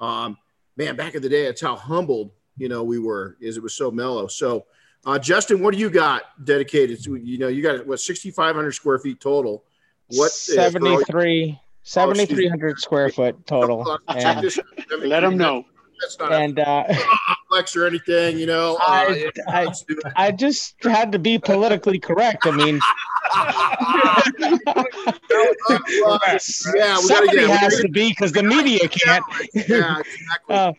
um, man, back in the day, that's how humbled you know we were. Is it was so mellow. So uh, Justin, what do you got dedicated to? You know, you got what 6,500 square feet total. What 73, 7,300 square foot total. And, Let them know. That's not and uh, flex or anything, you know. I, uh, I, I just had to be politically correct. I mean, yeah, somebody has to be because the media can't. (laughs) yeah, exactly. Uh,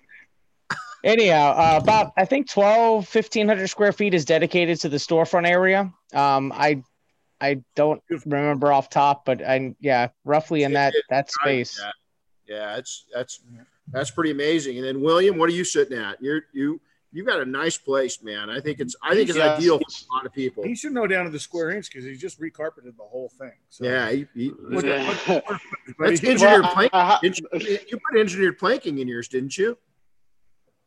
anyhow, uh, about I think 12, 1500 square feet is dedicated to the storefront area. Um, I I don't remember off top, but I yeah, roughly in that that space. Yeah, yeah it's that's that's pretty amazing. And then William, what are you sitting at? You're you you got a nice place, man. I think it's I think it's yeah, ideal for a lot of people. He should know down to the square inch because he just recarpeted the whole thing. So. Yeah, he, he, (laughs) that's engineered well, planking. you put engineered planking in yours, didn't you?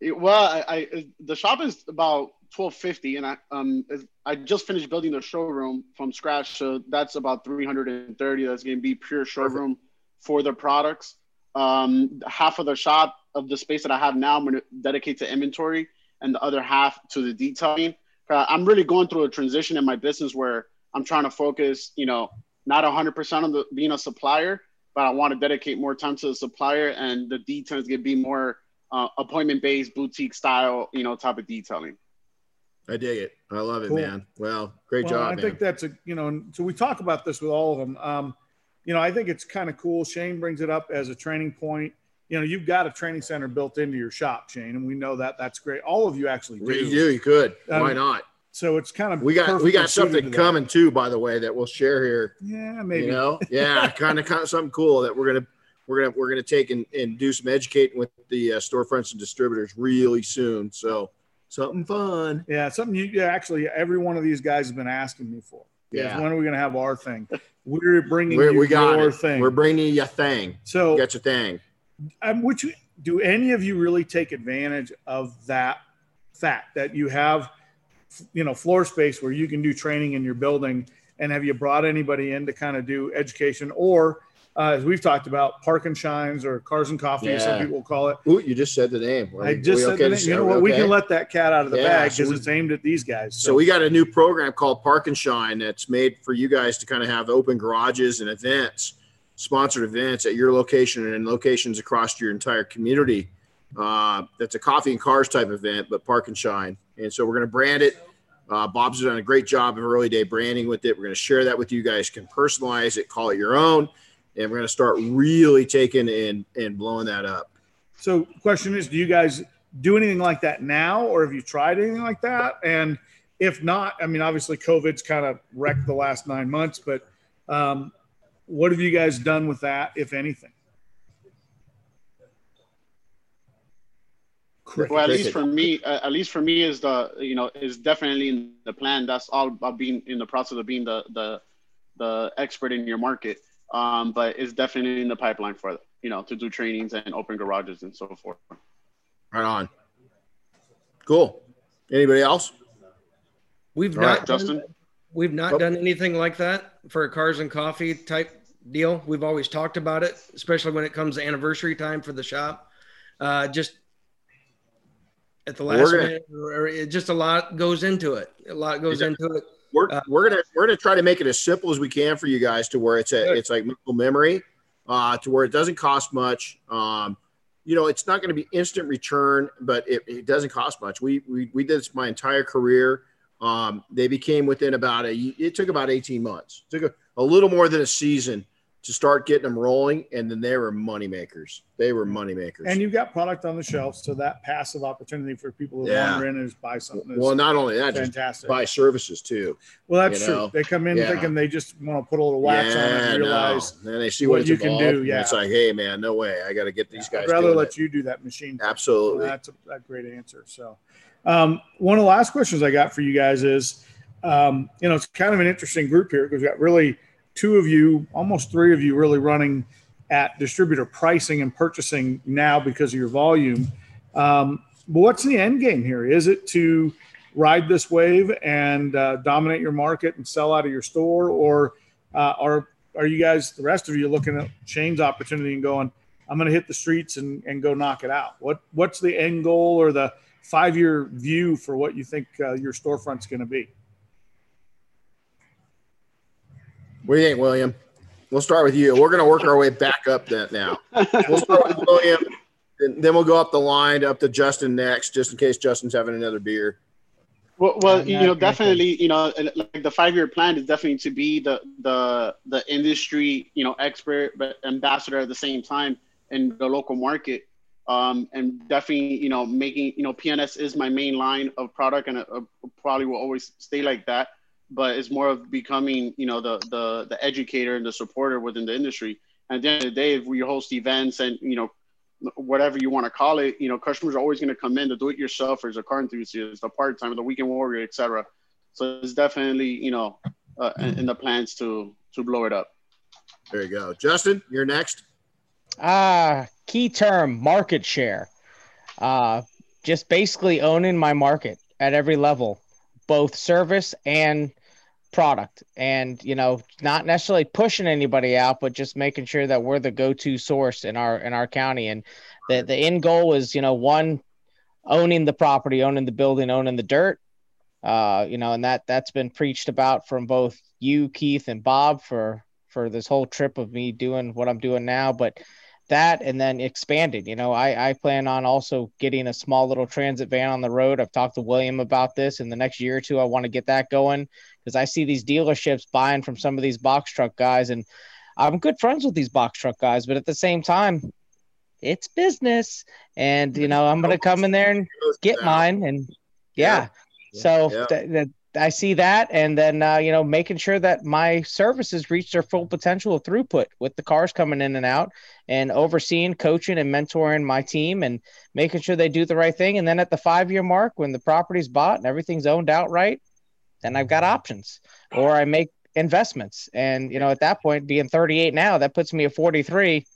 It, well, I, I, the shop is about twelve fifty, and I um I just finished building the showroom from scratch, so that's about three hundred and thirty. That's going to be pure showroom Perfect. for the products. Um, half of the shop of the space that I have now, I'm going to dedicate to inventory, and the other half to the detailing. I'm really going through a transition in my business where I'm trying to focus, you know, not 100% on the, being a supplier, but I want to dedicate more time to the supplier, and the details going to be more uh, appointment based boutique style, you know, type of detailing. I dig it. I love it, cool. man. Well, great well, job. I man. think that's a, you know, so we talk about this with all of them. Um, you know, I think it's kind of cool. Shane brings it up as a training point. You know, you've got a training center built into your shop, Shane, and we know that that's great. All of you actually do. You do. You could. Um, Why not? So it's kind of we got we got something to coming too, by the way, that we'll share here. Yeah, maybe. You know, yeah, kind of kind of something cool that we're gonna we're gonna we're gonna take and, and do some educating with the uh, storefronts and distributors really soon. So something fun. Yeah, something you yeah, actually every one of these guys has been asking me for. Yeah, when are we gonna have our thing? We're bringing we're, you we got your it. thing. We're bringing you a thing. So you got your thing. Um, which do any of you really take advantage of that fact that you have, you know, floor space where you can do training in your building? And have you brought anybody in to kind of do education or uh, as we've talked about, Park and Shines or Cars and Coffee, yeah. some people call it. Ooh, you just said the name. I just said okay the name. You know what? Okay. We can let that cat out of the yeah, bag because so it's aimed at these guys. So. so. we got a new program called Park and Shine that's made for you guys to kind of have open garages and events, sponsored events at your location and locations across your entire community. Uh, that's a coffee and cars type event, but park and shine. And so we're going to brand it. Uh, Bob's done a great job of early day branding with it. We're going to share that with you guys. Can personalize it, call it your own, and we're going to start really taking and and blowing that up. So, question is, do you guys do anything like that now, or have you tried anything like that? And if not, I mean, obviously, COVID's kind of wrecked the last nine months, but um, what have you guys done with that, if anything? Well, at least for me, uh, at least for me, is the you know is definitely in the plan. That's all about being in the process of being the the the expert in your market. Um, but it's definitely in the pipeline for you know to do trainings and open garages and so forth. Right on. Cool. Anybody else? We've All not right, Justin. We've not Oh. done anything like that for a cars and coffee type deal. We've always talked about it, especially when it comes to anniversary time for the shop. Uh, just at the last gonna- minute, or it just a lot goes into it. A lot goes into it. We're, Uh, we're gonna we're gonna try to make it as simple as we can for you guys to where it's a Good. it's like memory, uh, to where it doesn't cost much. Um, you know, it's not going to be instant return, but it, it doesn't cost much. We, we we did this my entire career. Um, they became within about a it took about eighteen months. It took a, a little more than a season to start getting them rolling, and then they were money makers. They were money makers. And you've got product on the shelf, so that passive opportunity for people who Yeah. wander in and buy something is well, not only that, just fantastic. buy services too. well, that's true. know, They come in yeah. thinking they just want to put a little wax on it and no. realize Then they see what what, you can do, yeah. It's like, hey, man, no way. I got to get these guys. I'd rather let it. you do that machine. Absolutely. That's a, a great answer. So, um, one of the last questions I got for you guys is, um, you know, it's kind of an interesting group here because we've got really two of you, almost three of you, really running at distributor pricing and purchasing now because of your volume. Um, but what's the end game here? Is it to ride this wave and uh, dominate your market and sell out of your store, or uh, are are you guys, the rest of you, looking at Shane's opportunity and going, I'm going to hit the streets and, and go knock it out. What what's the end goal or the five year view for what you think uh, your storefront's going to be? What do you think, William? We'll start with you. We're going to work our way back up that now. We'll start with William, and then we'll go up the line up to Justin next, just in case Justin's having another beer. Well, well, you know, definitely, you know, like the five-year plan is definitely to be the the the industry, you know, expert but ambassador at the same time in the local market, um, and definitely, you know, making, you know, PNS is my main line of product, and it, uh, probably will always stay like that. But it's more of becoming, you know, the the the educator and the supporter within the industry. And at the end of the day, if we host events and you know whatever you want to call it, you know, customers are always going to come in, the do-it-yourselfers, the car enthusiasts, the part-time, the weekend warrior, etc. So it's definitely, you know, uh, in, in the plans to to blow it up. There you go. Justin, you're next. Ah, key term market share. Uh, just basically owning my market at every level, both service and product. And, you know, not necessarily pushing anybody out, but just making sure that we're the go-to source in our in our county. And the the end goal is, you know, one owning the property, owning the building, owning the dirt. Uh, you know, and that that's been preached about from both you, Keith, and Bob for for this whole trip of me doing what I'm doing now. But that and then expanded. You know, I, I plan on also getting a small little transit van on the road. I've talked to William about this. In the next year or two, I want to get that going because I see these dealerships buying from some of these box truck guys, and I'm good friends with these box truck guys. But at the same time, it's business, and you know, I'm gonna come in there and get mine, and yeah. Yeah. So Yeah. th- th- I see that, and then uh, you know, making sure that my services reach their full potential of throughput with the cars coming in and out, and overseeing, coaching, and mentoring my team, and making sure they do the right thing. And then at the five year mark, when the property's bought and everything's owned outright, then I've got options, or I make investments. And you know, at that point, being 38 now, that puts me at 43.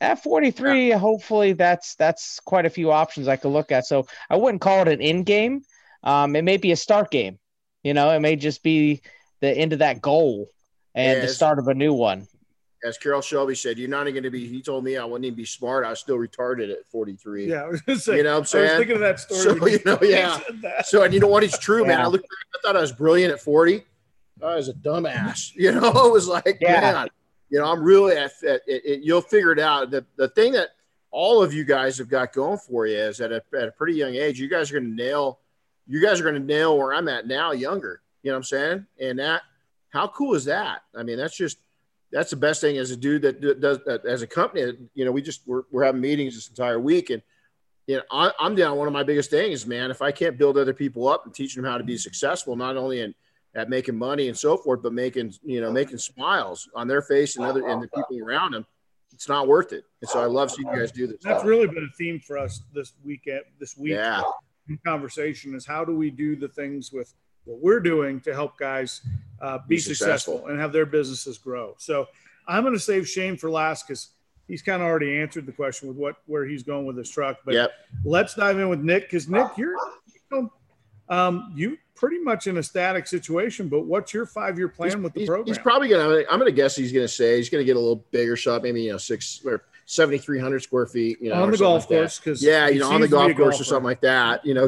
At 43, hopefully that's that's quite a few options I could look at. So I wouldn't call it an end game. Um, it may be a start game. You know, it may just be the end of that goal and the start of a new one. As Carroll Shelby said, you're not even going to be. He told me I wouldn't even be smart. I was still retarded at 43. Yeah, I was gonna say. You know what I'm I was saying? thinking of that story. So, you know, (laughs) yeah. So, and you know what? It's true, man. I looked. I thought I was brilliant at 40. I was a dumbass. (laughs) You know, it was like, Yeah. man, you know, I'm really at, at it, it- you'll figure it out. The the thing that all of you guys have got going for you is at a, at a pretty young age, you guys are going to nail, you guys are going to nail where I'm at now, younger. You know what I'm saying? And that, how cool is that? I mean, that's just, that's the best thing as a dude that does that as a company. You know, we just we're, we're having meetings this entire week, and you know, I, am down. One of my biggest things, man. If I can't build other people up and teach them how to be successful, not only in at making money and so forth, but making you know making smiles on their face and other and the people around them, it's not worth it. And so I love seeing you guys do this. That's really been a theme for us this weekend. This week, yeah. Conversation is how do we do the things with what we're doing to help guys uh, be, be successful. successful. and have their businesses grow. So I'm going to save Shane for last because he's kind of already answered the question with what where he's going with his truck. But yep. let's dive in with Nick because Nick, you're you, know, um, you pretty much in a static situation. But what's your five year plan he's, with the program? He's probably going to. I'm going to guess he's going to say he's going to get a little bigger shop, maybe you know six or 7,300 square feet. You know, on the golf like course because yeah, you know, on the golf course or something like that. You know,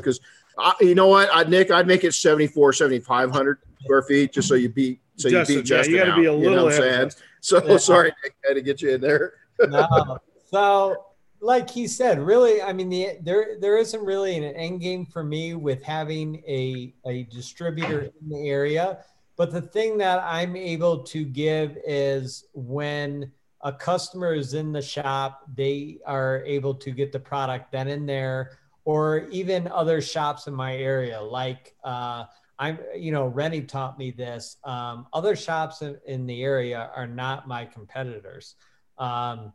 because you know what, I, Nick, I'd make it 74, 7,500 square feet just so you beat so Justin, you beat Justin. Yeah, you got to be a little. You know what I'm saying? (laughs) So yeah. sorry, Nick, I had to get you in there. (laughs) no, so like he said, really, I mean, the, there there isn't really an end game for me with having a a distributor in the area. But the thing that I'm able to give is when a customer is in the shop, they are able to get the product then in there, or even other shops in my area, like. Uh, I'm, you know, Renny taught me this. Um, other shops in, in, the area are not my competitors. Um,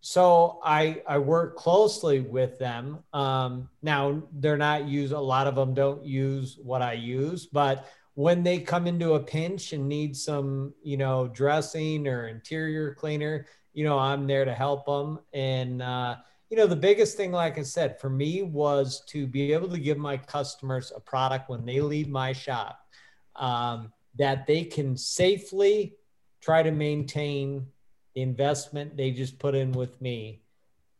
so I, I work closely with them. Um, now they're not use, a lot of them don't use what I use, but when they come into a pinch and need some, you know, dressing or interior cleaner, you know, I'm there to help them. And, uh, you know, the biggest thing, like I said, for me was to be able to give my customers a product when they leave my shop um, that they can safely try to maintain the investment they just put in with me.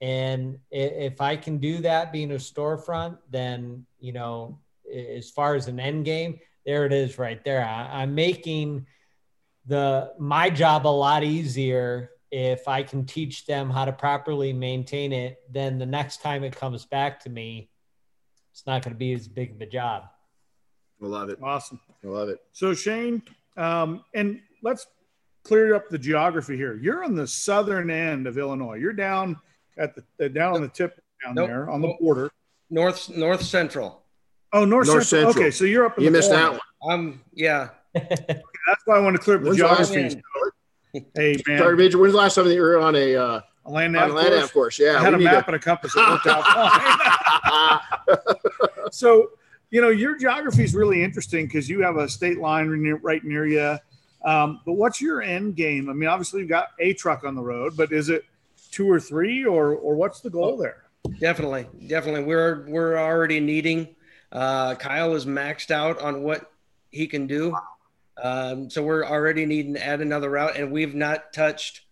And if I can do that being a storefront, then, you know, as far as an end game, there it is right there. I, I'm making the my job a lot easier if I can teach them how to properly maintain it, then the next time it comes back to me, it's not going to be as big of a job. I love it. Awesome. I love it. So Shane, um, and let's clear up the geography here. You're on the southern end of Illinois. You're down at the down on the tip down nope. there on the border. North North Central. Oh, North, North Central. Central. Okay, so you're up. you missed corner. that one. Um, yeah. okay, that's why I want to clear up the geography. Hey man, sorry, Major. When's the last time that you were on a uh, a land nav, land nav course? Yeah, I had a map to... and a compass. It worked out fine. (laughs) so you know your geography is really interesting because you have a state line right near you. Um, but what's your end game? I mean, obviously you've got a truck on the road, but is it two or three, or or what's the goal there? Definitely, definitely. We're we're already needing. Uh, Kyle is maxed out on what he can do. Um, so we're already needing to add another route, and we've not touched,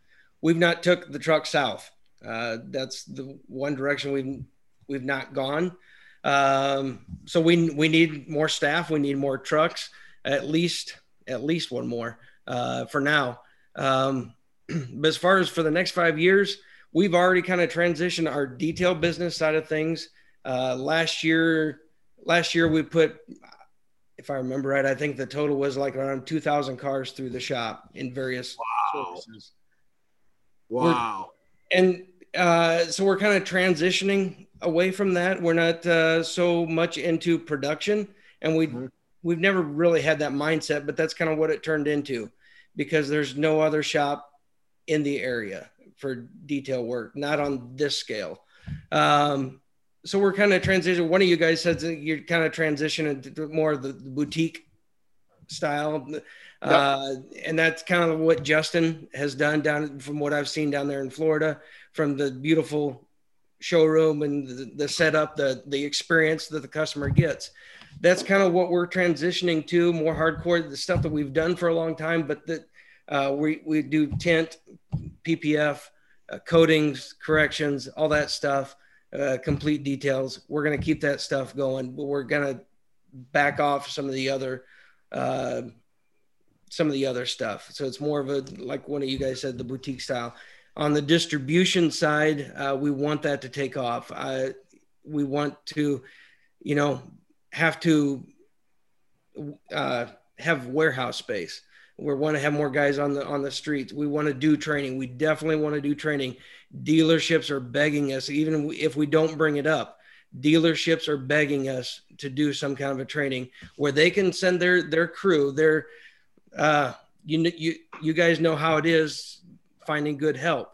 we've not took the truck south. Uh, that's the one direction we've we've not gone. Um, so we we need more staff. We need more trucks. At least at least one more uh, for now. Um, (clears throat) but as far as for the next five years, we've already kind of transitioned our detail business side of things. Uh, last year, last year we put if I remember right, I think the total was like around 2,000 cars through the shop in various wow. services. Wow. We're, and uh, so we're kind of transitioning away from that. We're not uh, so much into production, and we mm-hmm. we've never really had that mindset. But that's kind of what it turned into, because there's no other shop in the area for detail work, not on this scale. Um, so we're kind of transitioning. One of you guys said you're kind of transitioning to more of the boutique style. Yep. Uh, and that's kind of what Justin has done down from what I've seen down there in Florida from the beautiful showroom and the, the setup, the, the experience that the customer gets. That's kind of what we're transitioning to more hardcore, the stuff that we've done for a long time, but that uh, we, we do tint, PPF, uh, coatings, corrections, all that stuff uh, complete details. We're going to keep that stuff going, but we're going to back off some of the other uh, some of the other stuff. So it's more of a like one of you guys said, the boutique style. on the distribution side, uh, we want that to take off. We want to, you know, have to uh, have warehouse space. We want to have more guys on the on the streets. We want to do training. We definitely want to do training. Dealerships are begging us, even if we don't bring it up. Dealerships are begging us to do some kind of a training where they can send their their crew. Their uh, you you you guys know how it is finding good help,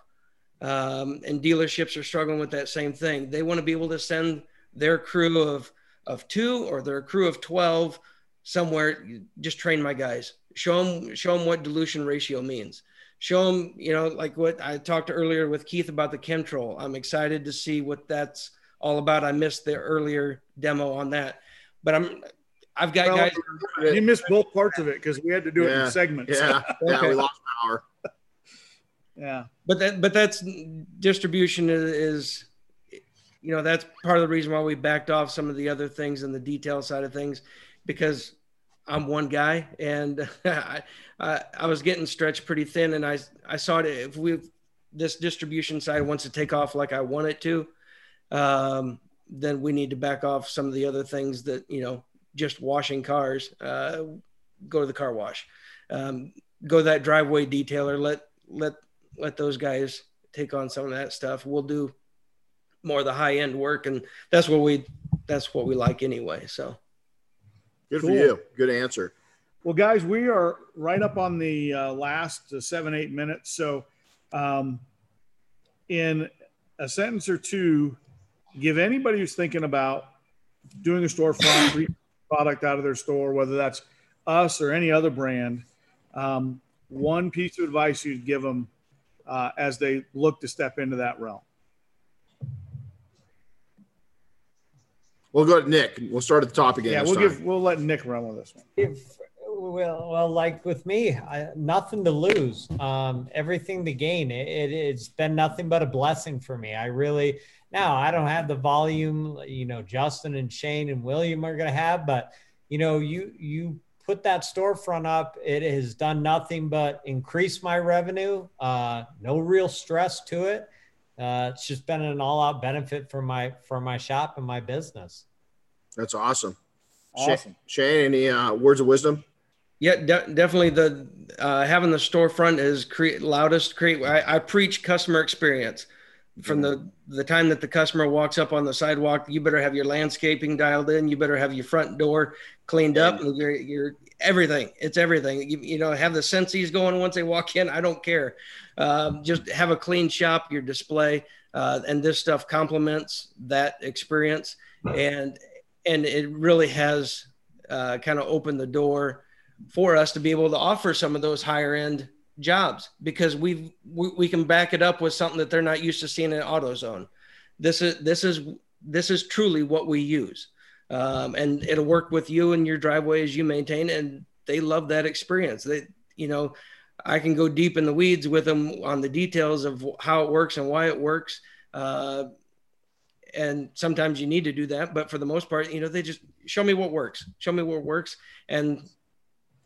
um, and dealerships are struggling with that same thing. They want to be able to send their crew of of two or their crew of twelve somewhere. Just train my guys show them show them what dilution ratio means. Show them you know like what i talked earlier with keith about the chemtrol i'm excited to see what that's all about. I missed the earlier demo on that but i'm i've got well, guys you missed both parts of it because we had to do yeah. it in segments. Yeah, (laughs) yeah we lost power yeah. But that but that's distribution is you know that's part of the reason why we backed off some of the other things and the detail side of things because I'm one guy, and (laughs) I, I, I was getting stretched pretty thin, and I I saw it if we this distribution side wants to take off like I want it to, um, then we need to back off some of the other things that you know just washing cars. Uh, go to the car wash, um, go to that driveway detailer. Let let let those guys take on some of that stuff. We'll do more of the high end work, and that's what we that's what we like anyway. So. Good cool. for you. Good answer. Well, guys, we are right up on the uh, last uh, seven, eight minutes. So, um, in a sentence or two, give anybody who's thinking about doing a storefront (clears throat) product out of their store, whether that's us or any other brand, um, one piece of advice you'd give them uh, as they look to step into that realm. We'll go to Nick. We'll start at the top again. Yeah, we'll time. give we'll let Nick run with this one. If, well, well, like with me, I, nothing to lose, um, everything to gain. It, it, it's been nothing but a blessing for me. I really now I don't have the volume, you know, Justin and Shane and William are going to have, but you know, you you put that storefront up. It has done nothing but increase my revenue. Uh, no real stress to it uh, it's just been an all-out benefit for my for my shop and my business. That's awesome. Awesome. Shane, any uh, words of wisdom? Yeah, de- definitely. The uh, having the storefront is create loudest. Create. I, I preach customer experience from the the time that the customer walks up on the sidewalk. You better have your landscaping dialed in. You better have your front door cleaned up. And your your everything. It's everything. You, you know, have the sensies going once they walk in. I don't care. Um, just have a clean shop, your display, uh, and this stuff complements that experience. And and it really has uh, kind of opened the door for us to be able to offer some of those higher end jobs because we we can back it up with something that they're not used to seeing in AutoZone. This is this is this is truly what we use, um, and it'll work with you and your driveway as you maintain. And they love that experience. They you know I can go deep in the weeds with them on the details of how it works and why it works. Uh, and sometimes you need to do that, but for the most part, you know, they just show me what works, show me what works. And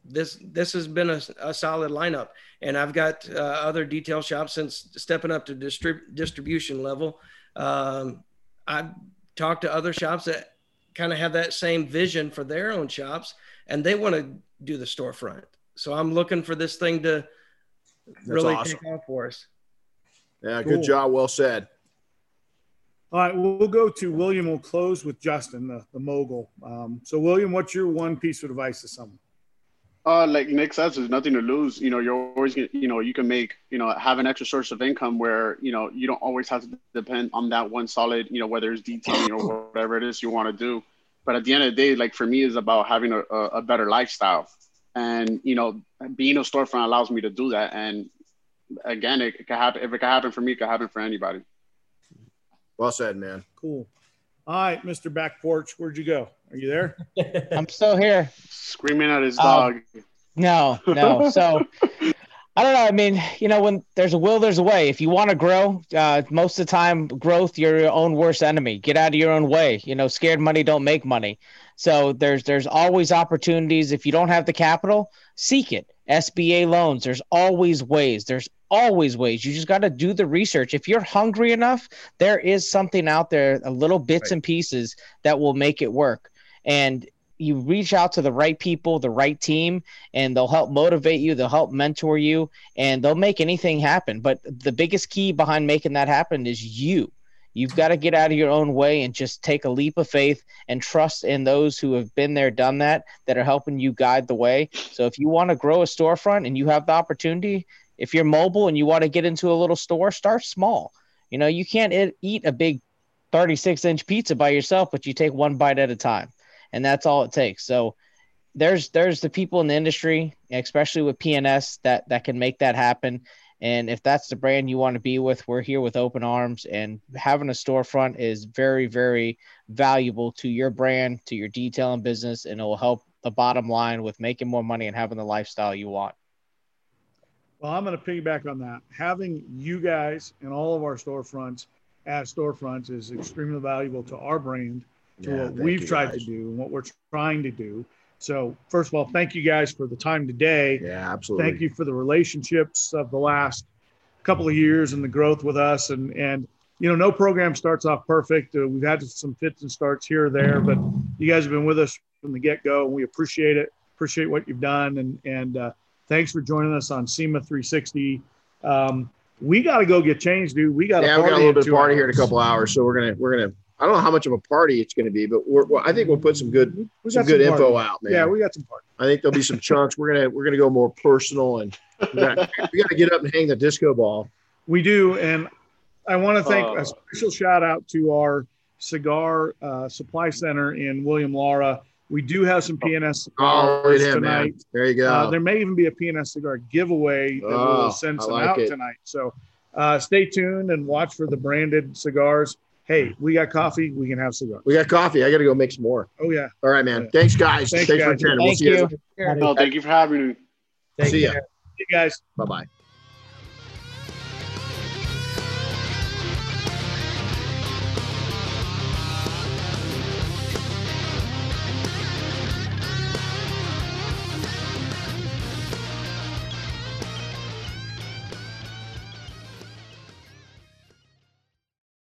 this, this has been a, a solid lineup. And I've got uh, other detail shops since stepping up to distrib- distribution level. Um, I've talked to other shops that kind of have that same vision for their own shops and they want to do the storefront so I'm looking for this thing to That's really awesome. take off for us. Yeah, cool. good job. Well said. All right, we'll go to William. We'll close with Justin, the, the mogul. Um, so, William, what's your one piece of advice to someone? Uh, like Nick says, there's nothing to lose. You know, you're always gonna, you know, you can make, you know, have an extra source of income where, you know, you don't always have to depend on that one solid, you know, whether it's detailing or (coughs) whatever it is you want to do. But at the end of the day, like for me, is about having a, a better lifestyle. And you know being a storefront allows me to do that. And again it, it can happen if it can happen for me it can happen for anybody. Well said man. Cool all right mr back porch where'd you go are you there (laughs) i'm still here screaming at his um, dog no no (laughs) so I don't know. I mean, you know, when there's a will, there's a way. If you want to grow, uh, most of the time, growth you're your own worst enemy. Get out of your own way. You know, scared money don't make money. So there's there's always opportunities. If you don't have the capital, seek it. SBA loans. There's always ways. There's always ways. You just got to do the research. If you're hungry enough, there is something out there, a little bits right. and pieces that will make it work. And you reach out to the right people, the right team, and they'll help motivate you, they'll help mentor you, and they'll make anything happen. But the biggest key behind making that happen is you. You've got to get out of your own way and just take a leap of faith and trust in those who have been there, done that, that are helping you guide the way. So if you want to grow a storefront and you have the opportunity, if you're mobile and you want to get into a little store, start small. You know, you can't eat a big 36 inch pizza by yourself, but you take one bite at a time and that's all it takes. So there's there's the people in the industry, especially with PNS, that that can make that happen. And if that's the brand you want to be with, we're here with open arms. And having a storefront is very, very valuable to your brand, to your detailing business, and it will help the bottom line with making more money and having the lifestyle you want. Well, I'm going to piggyback on that. Having you guys and all of our storefronts as storefronts is extremely valuable to our brand to yeah, what we've tried guys. to do and what we're trying to do. So, first of all, thank you guys for the time today. Yeah, absolutely. Thank you for the relationships of the last couple of years and the growth with us. And and you know, no program starts off perfect. Uh, we've had some fits and starts here or there, but you guys have been with us from the get go, and we appreciate it. Appreciate what you've done, and and uh, thanks for joining us on SEMA 360. Um, we got to go get changed, dude. We got yeah, we got a little bit of party hours. here in a couple hours, so we're gonna we're gonna I don't know how much of a party it's going to be, but we're, I think we'll put some good some good some info out, man. Yeah, we got some party. I think there'll be some chunks. We're gonna we're gonna go more personal, and we got, we got to get up and hang the disco ball. We do, and I want to thank uh, a special shout out to our cigar uh, supply center in William Lara. We do have some PNS cigars oh, tonight. Man. There you go. Uh, there may even be a PNS cigar giveaway that oh, we'll send some like out it. tonight. So uh, stay tuned and watch for the branded cigars hey, we got coffee. We can have cigars. We got coffee. I got to go make some more. Oh yeah. All right, man. Yeah. Thanks, guys. Thanks, Thanks guys. for attending. Thank we'll you. you. No, thank you for having me. see you. you guys. Bye bye.